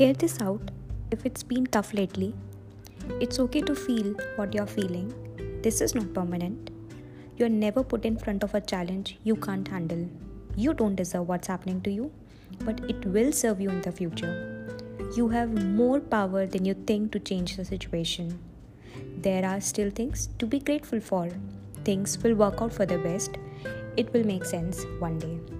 Hear this out if it's been tough lately. It's okay to feel what you're feeling. This is not permanent. You're never put in front of a challenge you can't handle. You don't deserve what's happening to you, but it will serve you in the future. You have more power than you think to change the situation. There are still things to be grateful for. Things will work out for the best. It will make sense one day.